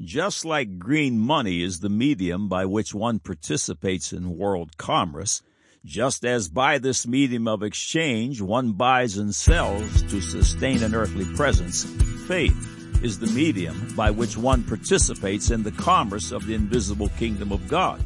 Just like green money is the medium by which one participates in world commerce, just as by this medium of exchange one buys and sells to sustain an earthly presence, faith is the medium by which one participates in the commerce of the invisible kingdom of God.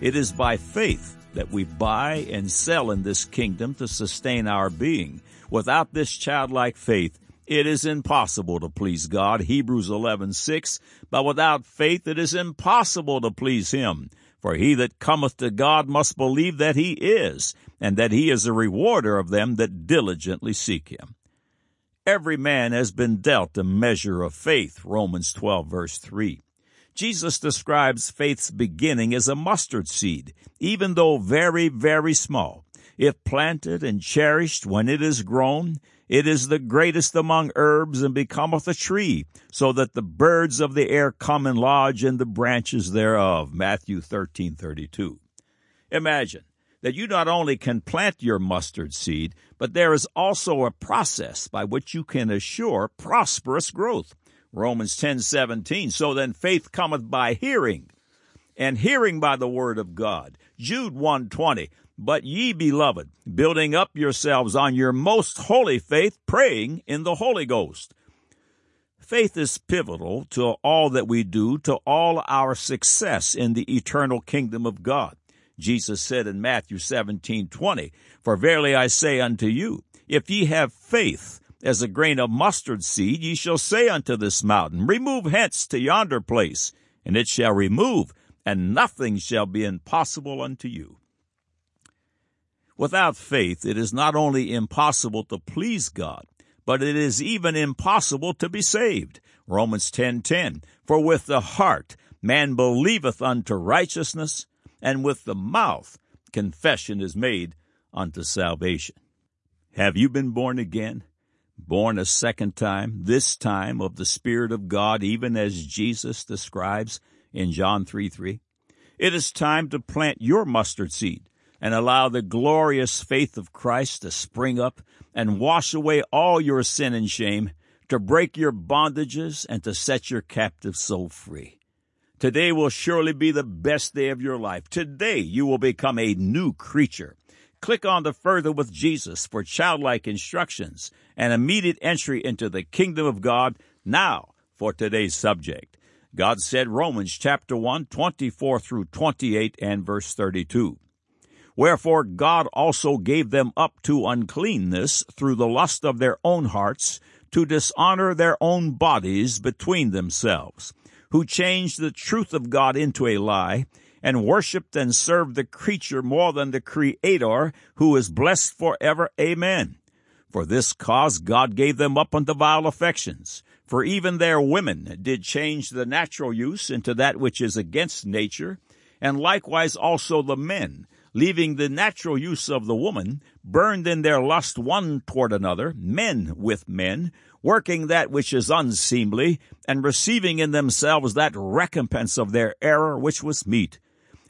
It is by faith that we buy and sell in this kingdom to sustain our being. Without this childlike faith, it is impossible to please God, Hebrews 11:6, but without faith it is impossible to please him. For he that cometh to God must believe that he is, and that he is a rewarder of them that diligently seek him. Every man has been dealt a measure of faith, Romans 12 verse 3. Jesus describes faith's beginning as a mustard seed, even though very, very small. If planted and cherished when it is grown, it is the greatest among herbs and becometh a tree, so that the birds of the air come and lodge in the branches thereof. Matthew 13:32. Imagine that you not only can plant your mustard seed, but there is also a process by which you can assure prosperous growth. Romans 10:17. So then faith cometh by hearing, and hearing by the word of God. Jude 1:20. But ye beloved, building up yourselves on your most holy faith, praying in the Holy Ghost. Faith is pivotal to all that we do, to all our success in the eternal kingdom of God. Jesus said in Matthew 17:20, For verily I say unto you, if ye have faith as a grain of mustard seed, ye shall say unto this mountain, Remove hence to yonder place, and it shall remove, and nothing shall be impossible unto you. Without faith, it is not only impossible to please God, but it is even impossible to be saved. Romans 10:10 For with the heart man believeth unto righteousness, and with the mouth confession is made unto salvation. Have you been born again? Born a second time, this time of the Spirit of God, even as Jesus describes in John 3 3? It is time to plant your mustard seed and allow the glorious faith of Christ to spring up and wash away all your sin and shame, to break your bondages and to set your captive soul free. Today will surely be the best day of your life. Today you will become a new creature. Click on the Further with Jesus for childlike instructions and immediate entry into the kingdom of God now for today's subject. God said Romans chapter 1, 24 through 28 and verse 32. Wherefore God also gave them up to uncleanness through the lust of their own hearts, to dishonor their own bodies between themselves, who changed the truth of God into a lie, and worshipped and served the creature more than the Creator, who is blessed for ever. Amen. For this cause God gave them up unto vile affections. For even their women did change the natural use into that which is against nature, and likewise also the men, leaving the natural use of the woman, burned in their lust one toward another, men with men, working that which is unseemly, and receiving in themselves that recompense of their error which was meet.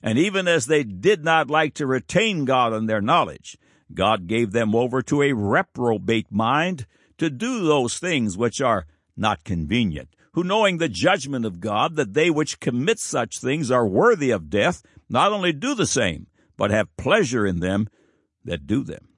And even as they did not like to retain God in their knowledge, God gave them over to a reprobate mind to do those things which are not convenient, who knowing the judgment of God, that they which commit such things are worthy of death, not only do the same, but have pleasure in them that do them.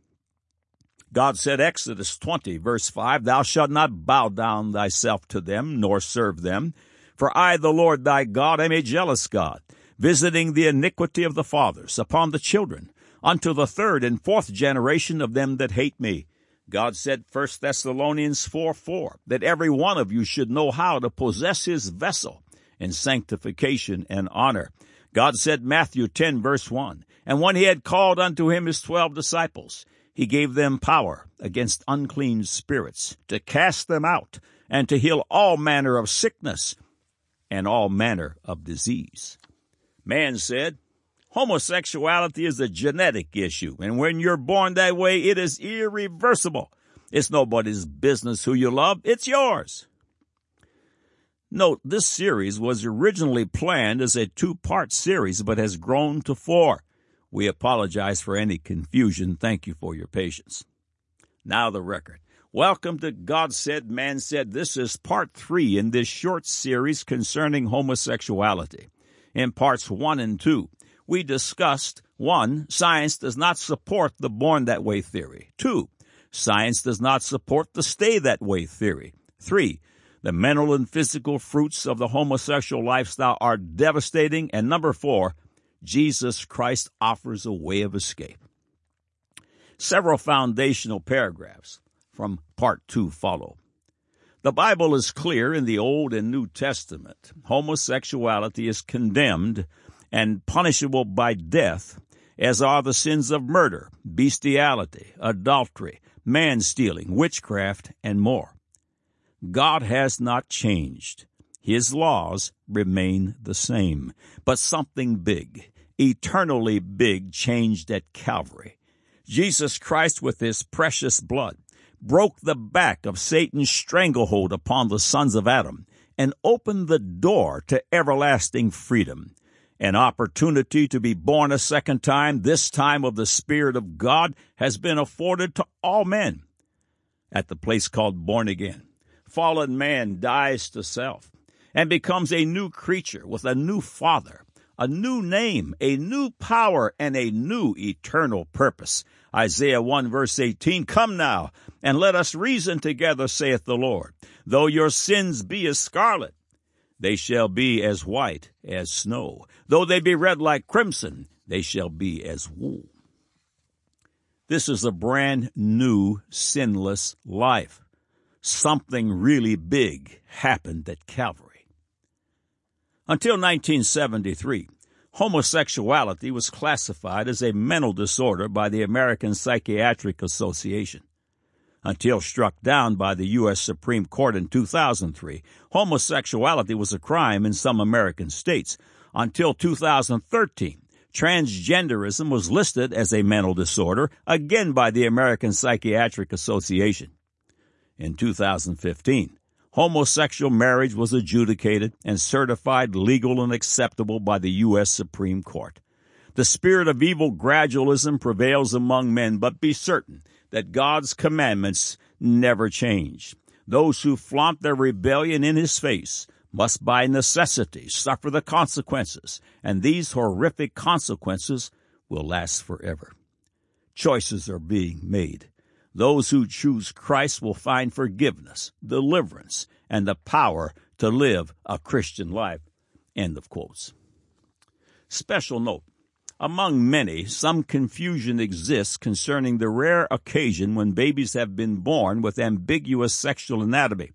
God said, Exodus 20, verse 5, Thou shalt not bow down thyself to them, nor serve them. For I, the Lord thy God, am a jealous God, visiting the iniquity of the fathers upon the children, unto the third and fourth generation of them that hate me. God said, 1 Thessalonians 4, 4, that every one of you should know how to possess his vessel in sanctification and honor. God said, Matthew 10, verse 1, and when he had called unto him his twelve disciples, he gave them power against unclean spirits to cast them out and to heal all manner of sickness and all manner of disease. Man said, homosexuality is a genetic issue, and when you're born that way, it is irreversible. It's nobody's business who you love, it's yours. Note, this series was originally planned as a two part series, but has grown to four. We apologize for any confusion. Thank you for your patience. Now the record. Welcome to God Said, Man Said. This is part three in this short series concerning homosexuality. In parts one and two, we discussed one, science does not support the born that way theory. Two, science does not support the stay that way theory. Three, the mental and physical fruits of the homosexual lifestyle are devastating. And number four, Jesus Christ offers a way of escape. Several foundational paragraphs from part two follow. The Bible is clear in the Old and New Testament. Homosexuality is condemned and punishable by death, as are the sins of murder, bestiality, adultery, man stealing, witchcraft, and more. God has not changed. His laws remain the same. But something big, eternally big, changed at Calvary. Jesus Christ, with his precious blood, broke the back of Satan's stranglehold upon the sons of Adam and opened the door to everlasting freedom. An opportunity to be born a second time, this time of the Spirit of God, has been afforded to all men at the place called born again fallen man dies to self and becomes a new creature with a new father, a new name, a new power, and a new eternal purpose. Isaiah 1 verse 18, Come now, and let us reason together, saith the Lord. Though your sins be as scarlet, they shall be as white as snow. Though they be red like crimson, they shall be as wool. This is a brand new sinless life something really big happened at Calvary. Until 1973, homosexuality was classified as a mental disorder by the American Psychiatric Association. Until struck down by the U.S. Supreme Court in 2003, homosexuality was a crime in some American states. Until 2013, transgenderism was listed as a mental disorder, again by the American Psychiatric Association in 2015. Homosexual marriage was adjudicated and certified legal and acceptable by the U.S. Supreme Court. The spirit of evil gradualism prevails among men, but be certain that God's commandments never change. Those who flaunt their rebellion in his face must by necessity suffer the consequences, and these horrific consequences will last forever. Choices are being made. Those who choose Christ will find forgiveness, deliverance, and the power to live a Christian life. End of quotes. Special note. Among many, some confusion exists concerning the rare occasion when babies have been born with ambiguous sexual anatomy.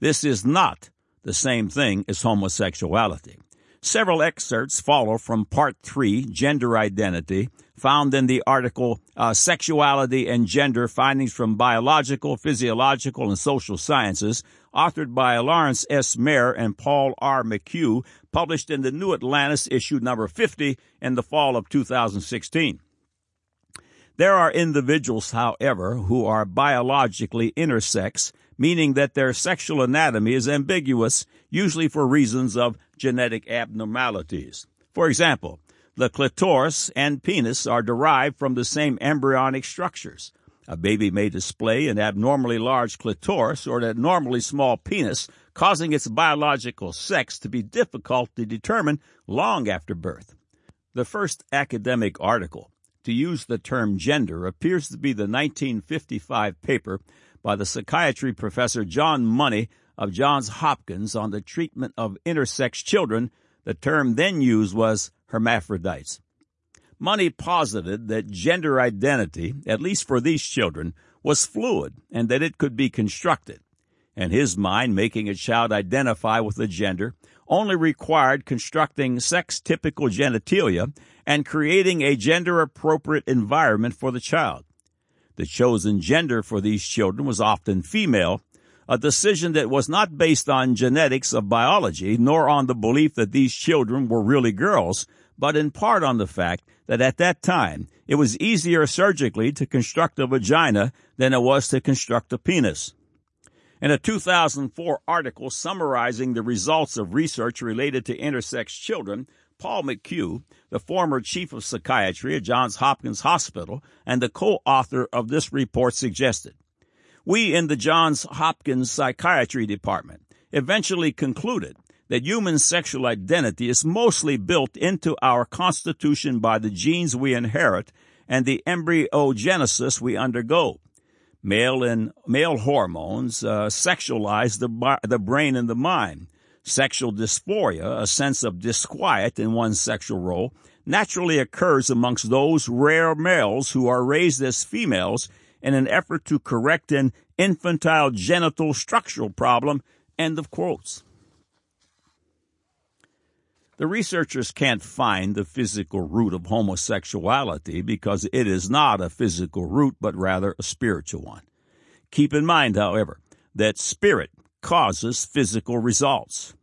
This is not the same thing as homosexuality. Several excerpts follow from Part 3, Gender Identity, found in the article uh, Sexuality and Gender Findings from Biological, Physiological, and Social Sciences, authored by Lawrence S. Mayer and Paul R. McHugh, published in the New Atlantis issue number 50 in the fall of 2016. There are individuals, however, who are biologically intersex, meaning that their sexual anatomy is ambiguous, usually for reasons of genetic abnormalities. For example, the clitoris and penis are derived from the same embryonic structures. A baby may display an abnormally large clitoris or an abnormally small penis, causing its biological sex to be difficult to determine long after birth. The first academic article to use the term gender appears to be the 1955 paper by the psychiatry professor John Money of Johns Hopkins on the treatment of intersex children, the term then used was hermaphrodites. Money posited that gender identity, at least for these children, was fluid and that it could be constructed. In his mind, making a child identify with a gender only required constructing sex typical genitalia and creating a gender appropriate environment for the child. The chosen gender for these children was often female, a decision that was not based on genetics of biology, nor on the belief that these children were really girls, but in part on the fact that at that time it was easier surgically to construct a vagina than it was to construct a penis. In a 2004 article summarizing the results of research related to intersex children Paul McHugh, the former chief of psychiatry at Johns Hopkins Hospital and the co-author of this report suggested. We in the Johns Hopkins Psychiatry Department eventually concluded that human sexual identity is mostly built into our constitution by the genes we inherit and the embryogenesis we undergo. Male and male hormones uh, sexualize the, the brain and the mind. Sexual dysphoria, a sense of disquiet in one's sexual role, naturally occurs amongst those rare males who are raised as females in an effort to correct an infantile genital structural problem. End of quotes. The researchers can't find the physical root of homosexuality because it is not a physical root, but rather a spiritual one. Keep in mind, however, that spirit causes physical results.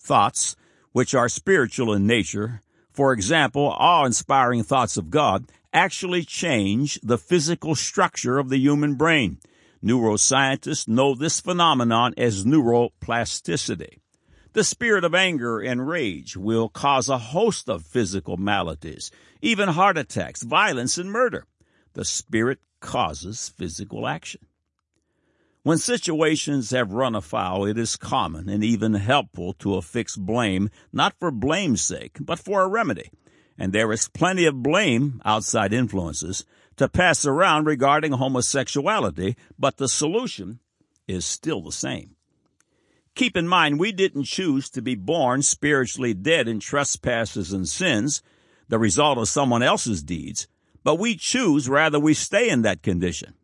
Thoughts, which are spiritual in nature, for example, awe inspiring thoughts of God, actually change the physical structure of the human brain. Neuroscientists know this phenomenon as neuroplasticity. The spirit of anger and rage will cause a host of physical maladies, even heart attacks, violence, and murder. The spirit causes physical action. When situations have run afoul, it is common and even helpful to affix blame, not for blame's sake, but for a remedy. And there is plenty of blame, outside influences, to pass around regarding homosexuality, but the solution is still the same. Keep in mind, we didn't choose to be born spiritually dead in trespasses and sins, the result of someone else's deeds, but we choose rather we stay in that condition.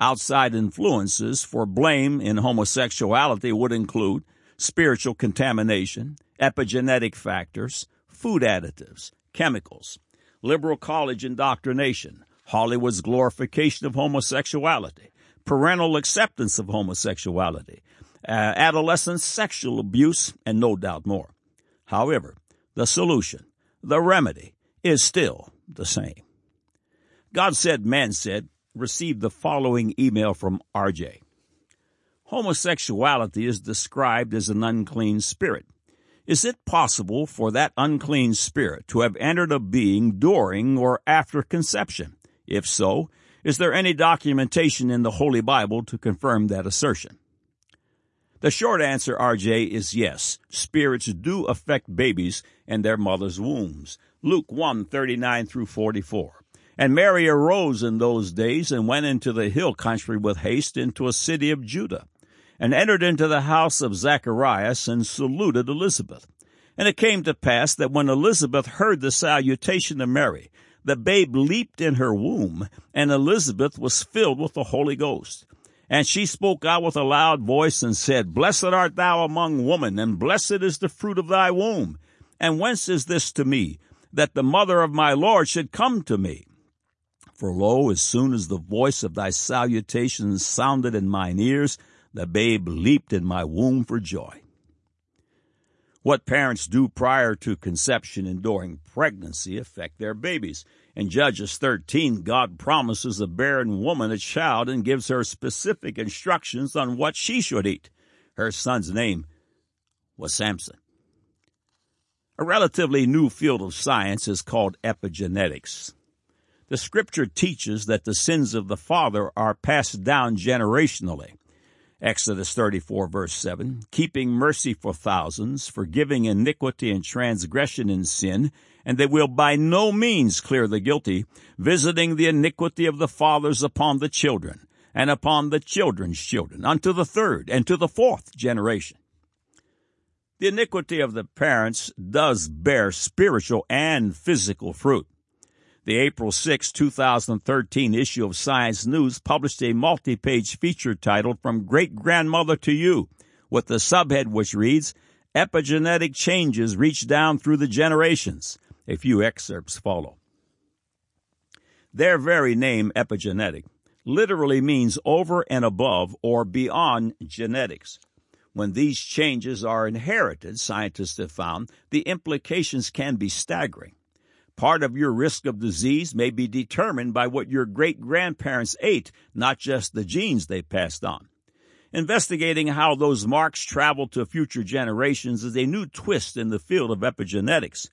Outside influences for blame in homosexuality would include spiritual contamination, epigenetic factors, food additives, chemicals, liberal college indoctrination, Hollywood's glorification of homosexuality, parental acceptance of homosexuality, uh, adolescent sexual abuse, and no doubt more. However, the solution, the remedy, is still the same. God said, man said, received the following email from RJ. Homosexuality is described as an unclean spirit. Is it possible for that unclean spirit to have entered a being during or after conception? If so, is there any documentation in the Holy Bible to confirm that assertion? The short answer, RJ, is yes. Spirits do affect babies in their mother's wombs. Luke 1, 39 through 44. And Mary arose in those days and went into the hill country with haste into a city of Judah, and entered into the house of Zacharias and saluted Elizabeth. And it came to pass that when Elizabeth heard the salutation of Mary, the babe leaped in her womb, and Elizabeth was filled with the Holy Ghost. And she spoke out with a loud voice and said, Blessed art thou among women, and blessed is the fruit of thy womb. And whence is this to me, that the mother of my Lord should come to me? For lo, as soon as the voice of thy salutation sounded in mine ears, the babe leaped in my womb for joy. What parents do prior to conception and during pregnancy affect their babies. In Judges 13, God promises a barren woman a child and gives her specific instructions on what she should eat. Her son's name was Samson. A relatively new field of science is called epigenetics. The scripture teaches that the sins of the father are passed down generationally. Exodus 34 verse 7, keeping mercy for thousands, forgiving iniquity and transgression and sin, and they will by no means clear the guilty, visiting the iniquity of the fathers upon the children, and upon the children's children, unto the third and to the fourth generation. The iniquity of the parents does bear spiritual and physical fruit. The April 6, 2013 issue of Science News published a multi-page feature titled From Great Grandmother to You, with the subhead which reads, Epigenetic Changes Reach Down Through the Generations. A few excerpts follow. Their very name, epigenetic, literally means over and above or beyond genetics. When these changes are inherited, scientists have found, the implications can be staggering. Part of your risk of disease may be determined by what your great grandparents ate, not just the genes they passed on. Investigating how those marks travel to future generations is a new twist in the field of epigenetics.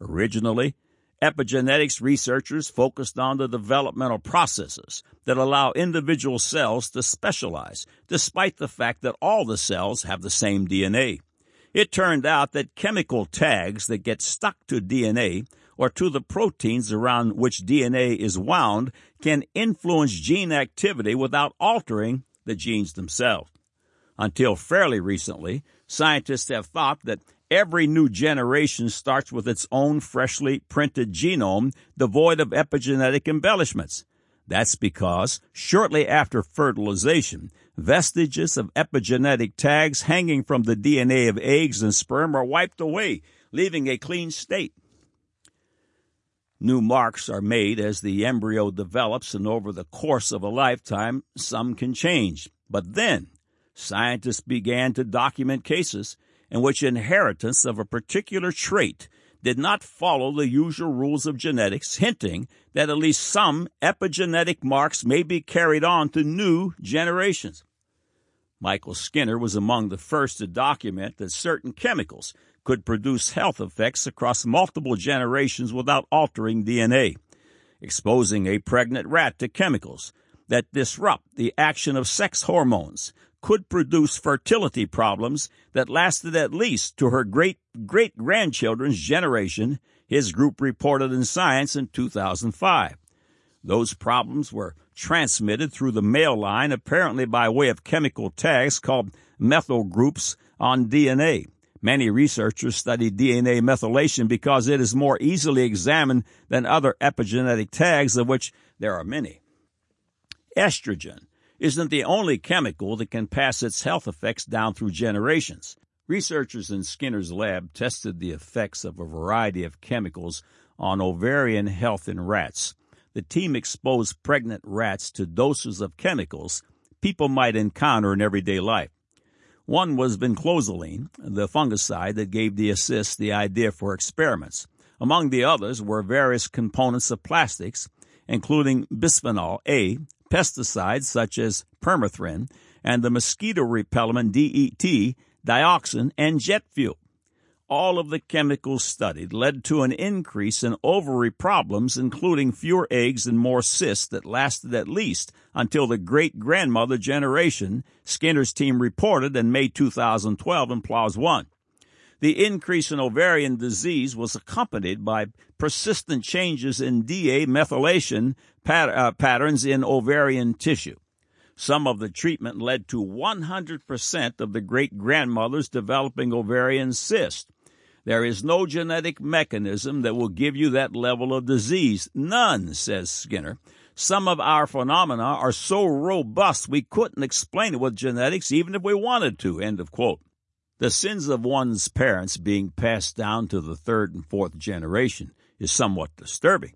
Originally, epigenetics researchers focused on the developmental processes that allow individual cells to specialize, despite the fact that all the cells have the same DNA. It turned out that chemical tags that get stuck to DNA or to the proteins around which DNA is wound can influence gene activity without altering the genes themselves. Until fairly recently, scientists have thought that every new generation starts with its own freshly printed genome devoid of epigenetic embellishments. That's because shortly after fertilization, vestiges of epigenetic tags hanging from the DNA of eggs and sperm are wiped away, leaving a clean state. New marks are made as the embryo develops, and over the course of a lifetime, some can change. But then, scientists began to document cases in which inheritance of a particular trait did not follow the usual rules of genetics, hinting that at least some epigenetic marks may be carried on to new generations. Michael Skinner was among the first to document that certain chemicals could produce health effects across multiple generations without altering DNA, exposing a pregnant rat to chemicals that disrupt the action of sex hormones could produce fertility problems that lasted at least to her great great grandchildren's generation, his group reported in Science in 2005. Those problems were transmitted through the male line, apparently by way of chemical tags called methyl groups on DNA. Many researchers study DNA methylation because it is more easily examined than other epigenetic tags, of which there are many. Estrogen isn't the only chemical that can pass its health effects down through generations. Researchers in Skinner's lab tested the effects of a variety of chemicals on ovarian health in rats. The team exposed pregnant rats to doses of chemicals people might encounter in everyday life. One was vinclozolin, the fungicide that gave the assist the idea for experiments. Among the others were various components of plastics, including bisphenol A, pesticides such as permethrin, and the mosquito repellent DEET, dioxin, and jet fuel all of the chemicals studied led to an increase in ovary problems, including fewer eggs and more cysts that lasted at least until the great grandmother generation, Skinner's team reported in May 2012 in PLOS 1. The increase in ovarian disease was accompanied by persistent changes in DA methylation pat- uh, patterns in ovarian tissue. Some of the treatment led to 100% of the great grandmothers developing ovarian cysts. There is no genetic mechanism that will give you that level of disease. None, says Skinner. Some of our phenomena are so robust we couldn't explain it with genetics even if we wanted to. End of quote. The sins of one's parents being passed down to the third and fourth generation is somewhat disturbing.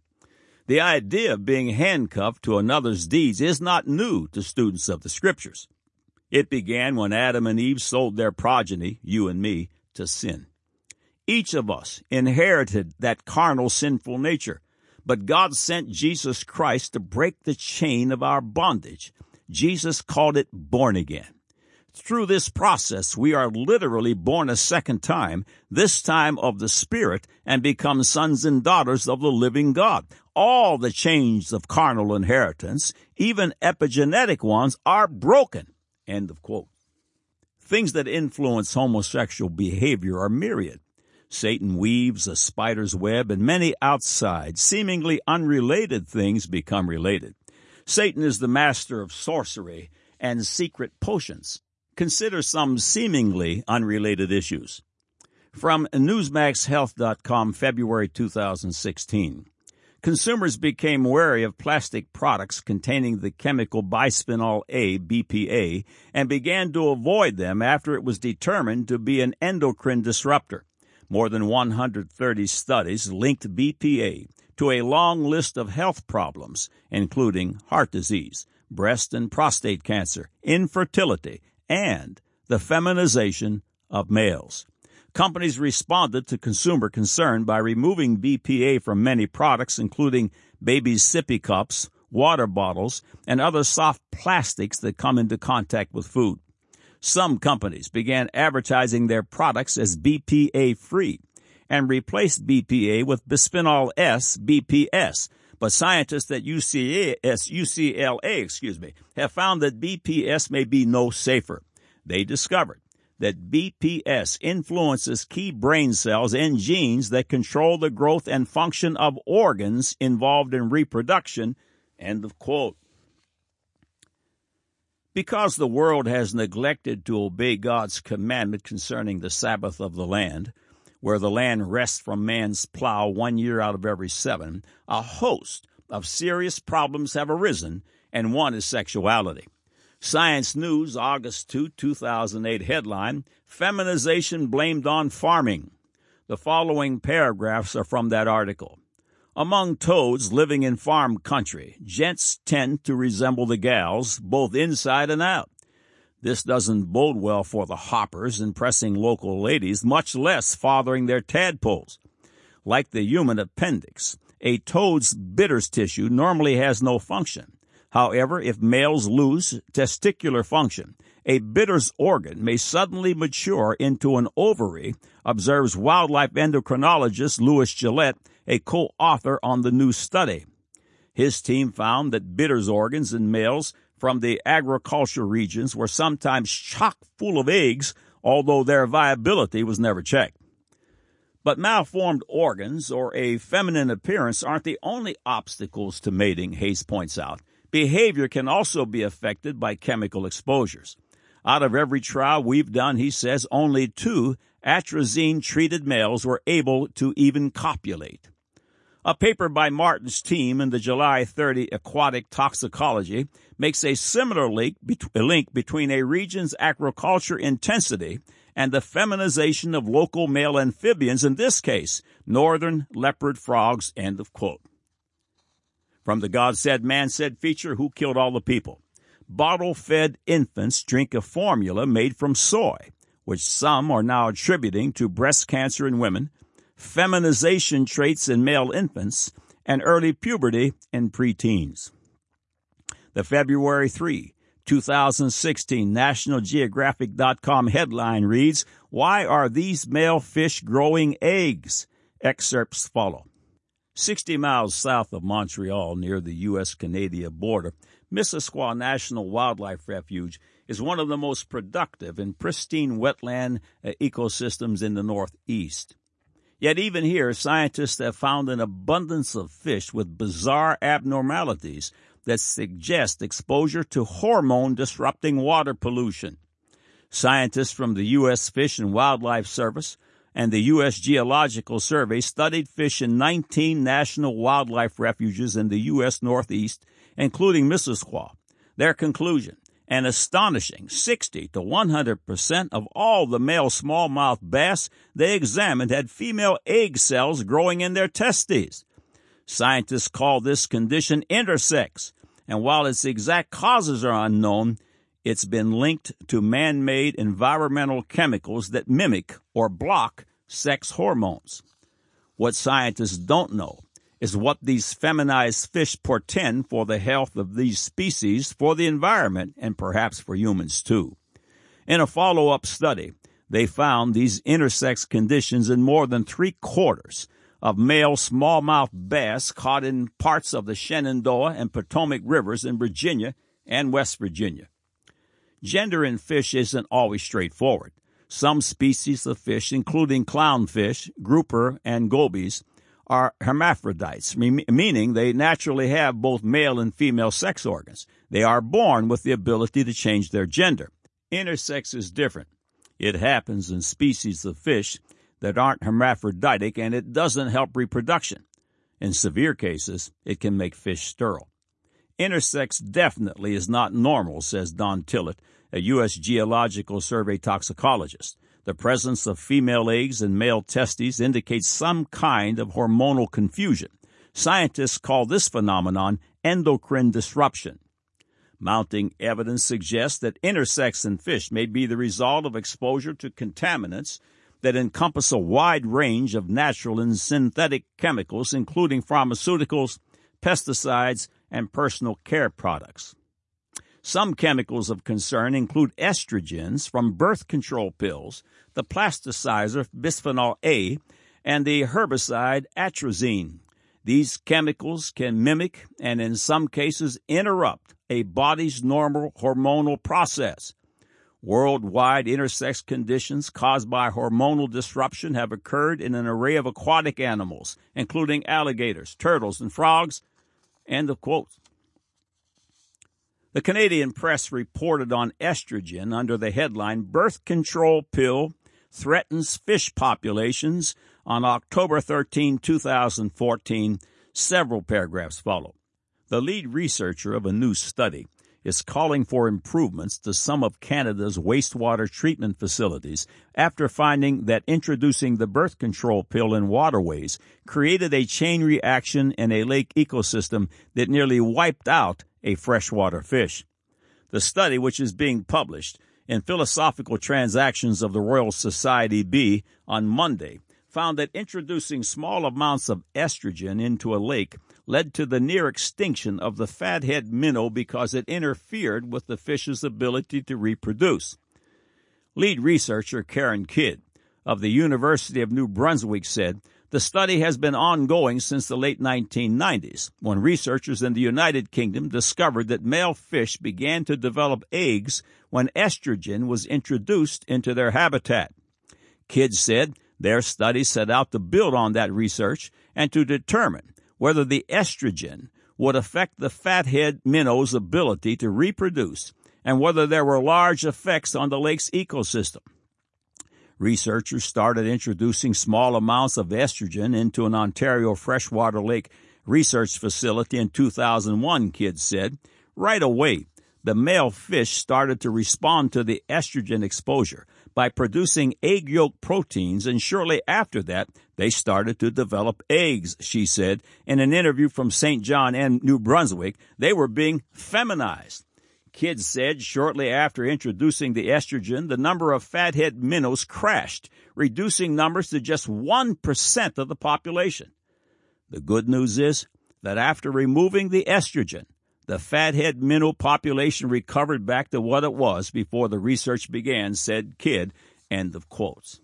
The idea of being handcuffed to another's deeds is not new to students of the scriptures. It began when Adam and Eve sold their progeny, you and me, to sin. Each of us inherited that carnal sinful nature, but God sent Jesus Christ to break the chain of our bondage. Jesus called it born again. Through this process, we are literally born a second time, this time of the Spirit, and become sons and daughters of the living God. All the chains of carnal inheritance, even epigenetic ones, are broken. End of quote. Things that influence homosexual behavior are myriad. Satan weaves a spider's web, and many outside, seemingly unrelated things become related. Satan is the master of sorcery and secret potions. Consider some seemingly unrelated issues. From NewsmaxHealth.com, February 2016. Consumers became wary of plastic products containing the chemical bisphenol A, BPA, and began to avoid them after it was determined to be an endocrine disruptor. More than 130 studies linked BPA to a long list of health problems, including heart disease, breast and prostate cancer, infertility, and the feminization of males. Companies responded to consumer concern by removing BPA from many products, including babies' sippy cups, water bottles, and other soft plastics that come into contact with food. Some companies began advertising their products as BPA free, and replaced BPA with bisphenol S, BPS. But scientists at UCLA, excuse me, have found that BPS may be no safer. They discovered that BPS influences key brain cells and genes that control the growth and function of organs involved in reproduction. End of quote. Because the world has neglected to obey God's commandment concerning the Sabbath of the land, where the land rests from man's plow one year out of every seven, a host of serious problems have arisen, and one is sexuality. Science News, August 2, 2008 headline Feminization Blamed on Farming. The following paragraphs are from that article. Among toads living in farm country, gents tend to resemble the gals, both inside and out. This doesn't bode well for the hoppers impressing local ladies, much less fathering their tadpoles. Like the human appendix, a toad's Bidder's tissue normally has no function. However, if males lose testicular function, a Bidder's organ may suddenly mature into an ovary, observes wildlife endocrinologist Louis Guillette a co-author on the new study. His team found that Bidder's organs in males from the agriculture regions were sometimes chock full of eggs, although their viability was never checked. But malformed organs or a feminine appearance aren't the only obstacles to mating, Hayes points out. Behavior can also be affected by chemical exposures. Out of every trial we've done, he says, only two atrazine treated males were able to even copulate. A paper by Martin's team in the July 30 Aquatic Toxicology makes a similar link, link between a region's agriculture intensity and the feminization of local male amphibians, in this case, northern leopard frogs, end of quote. From the God Said, Man Said feature, Who Killed All the People? Bottle fed infants drink a formula made from soy, which some are now attributing to breast cancer in women, feminization traits in male infants, and early puberty in preteens. The February 3, 2016 National Geographic.com headline reads, Why are these male fish growing eggs? Excerpts follow. 60 miles south of Montreal, near the U.S. Canada border, Missisquoi National Wildlife Refuge is one of the most productive and pristine wetland uh, ecosystems in the Northeast. Yet even here, scientists have found an abundance of fish with bizarre abnormalities that suggest exposure to hormone disrupting water pollution. Scientists from the U.S. Fish and Wildlife Service and the U.S. Geological Survey studied fish in 19 national wildlife refuges in the U.S. Northeast, including Missisquoi. Their conclusion an astonishing 60 to 100% of all the male smallmouth bass they examined had female egg cells growing in their testes. Scientists call this condition intersex, and while its exact causes are unknown, it's been linked to man made environmental chemicals that mimic or block sex hormones. What scientists don't know is what these feminized fish portend for the health of these species, for the environment, and perhaps for humans too. In a follow up study, they found these intersex conditions in more than three quarters of male smallmouth bass caught in parts of the Shenandoah and Potomac rivers in Virginia and West Virginia. Gender in fish isn't always straightforward. Some species of fish, including clownfish, grouper, and gobies, are hermaphrodites, meaning they naturally have both male and female sex organs. They are born with the ability to change their gender. Intersex is different. It happens in species of fish that aren't hermaphroditic and it doesn't help reproduction. In severe cases, it can make fish sterile. Intersex definitely is not normal, says Don Tillitt, a U.S. Geological Survey toxicologist. The presence of female eggs and male testes indicates some kind of hormonal confusion. Scientists call this phenomenon endocrine disruption. Mounting evidence suggests that intersex in fish may be the result of exposure to contaminants that encompass a wide range of natural and synthetic chemicals, including pharmaceuticals, pesticides, and personal care products. Some chemicals of concern include estrogens from birth control pills, the plasticizer bisphenol A, and the herbicide atrazine. These chemicals can mimic and in some cases interrupt a body's normal hormonal process. Worldwide intersex conditions caused by hormonal disruption have occurred in an array of aquatic animals, including alligators, turtles, and frogs. End of quote. The Canadian press reported on estrogen under the headline Birth Control Pill Threatens Fish Populations on October 13, 2014. Several paragraphs follow. The lead researcher of a new study is calling for improvements to some of Canada's wastewater treatment facilities after finding that introducing the birth control pill in waterways created a chain reaction in a lake ecosystem that nearly wiped out a freshwater fish. The study, which is being published in Philosophical Transactions of the Royal Society B on Monday, found that introducing small amounts of estrogen into a lake led to the near extinction of the fathead minnow because it interfered with the fish's ability to reproduce. Lead researcher Karen Kidd of the University of New Brunswick said the study has been ongoing since the late 1990s, when researchers in the United Kingdom discovered that male fish began to develop eggs when estrogen was introduced into their habitat. Kidd said their study set out to build on that research and to determine whether the estrogen would affect the fathead minnow's ability to reproduce and whether there were large effects on the lake's ecosystem. Researchers started introducing small amounts of estrogen into an Ontario freshwater lake research facility in 2001, Kidd said. Right away, the male fish started to respond to the estrogen exposure by producing egg yolk proteins, and shortly after that, they started to develop eggs, she said. In an interview from St. John and New Brunswick, they were being feminized. Kidd said shortly after introducing the estrogen, the number of fathead minnows crashed, reducing numbers to just 1% of the population. The good news is that after removing the estrogen, the fathead minnow population recovered back to what it was before the research began, said Kidd. End of quotes.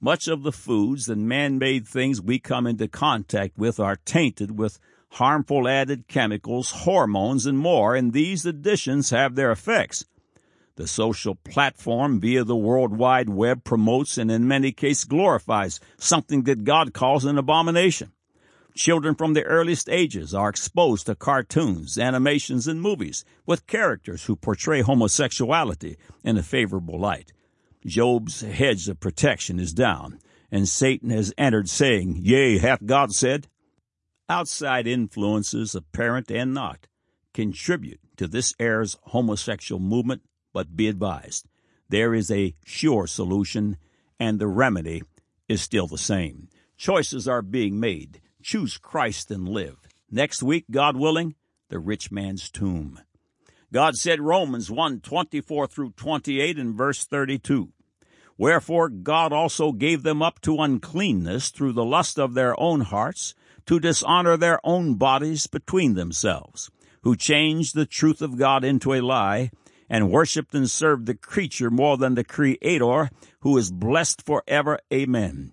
Much of the foods and man made things we come into contact with are tainted with harmful added chemicals, hormones, and more, and these additions have their effects. The social platform via the World Wide Web promotes and in many cases glorifies something that God calls an abomination. Children from the earliest ages are exposed to cartoons, animations, and movies with characters who portray homosexuality in a favorable light. Job's hedge of protection is down, and Satan has entered, saying, Yea, hath God said? Outside influences, apparent and not, contribute to this era's homosexual movement, but be advised, there is a sure solution, and the remedy is still the same. Choices are being made. Choose Christ and live. Next week, God willing, the rich man's tomb. God said Romans 1 24 through 28 and verse 32. Wherefore God also gave them up to uncleanness through the lust of their own hearts, to dishonor their own bodies between themselves, who changed the truth of God into a lie, and worshipped and served the creature more than the Creator, who is blessed for ever. Amen.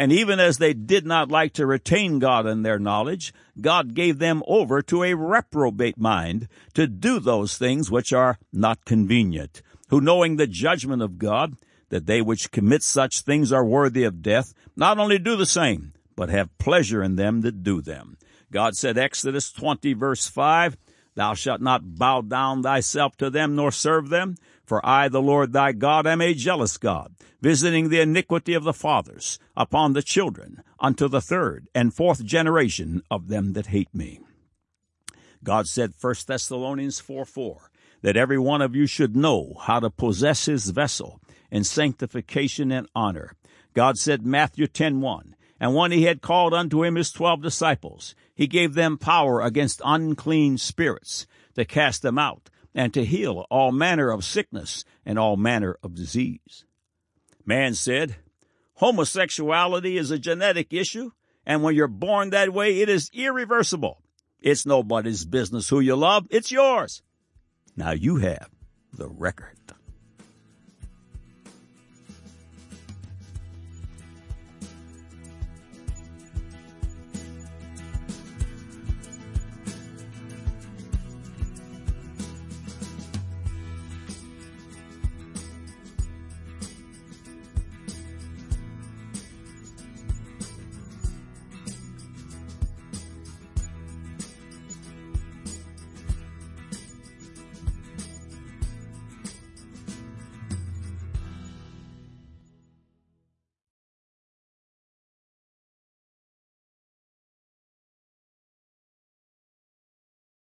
And even as they did not like to retain God in their knowledge, God gave them over to a reprobate mind to do those things which are not convenient, who knowing the judgment of God, that they which commit such things are worthy of death, not only do the same, but have pleasure in them that do them. God said, Exodus 20 verse 5, Thou shalt not bow down thyself to them nor serve them, for I, the Lord thy God, am a jealous God, visiting the iniquity of the fathers upon the children unto the third and fourth generation of them that hate me. God said, 1 Thessalonians 4 4, that every one of you should know how to possess his vessel in sanctification and honor. God said, Matthew 10 1, and when he had called unto him his twelve disciples, he gave them power against unclean spirits to cast them out, and to heal all manner of sickness and all manner of disease. Man said, Homosexuality is a genetic issue, and when you're born that way, it is irreversible. It's nobody's business who you love, it's yours. Now you have the record.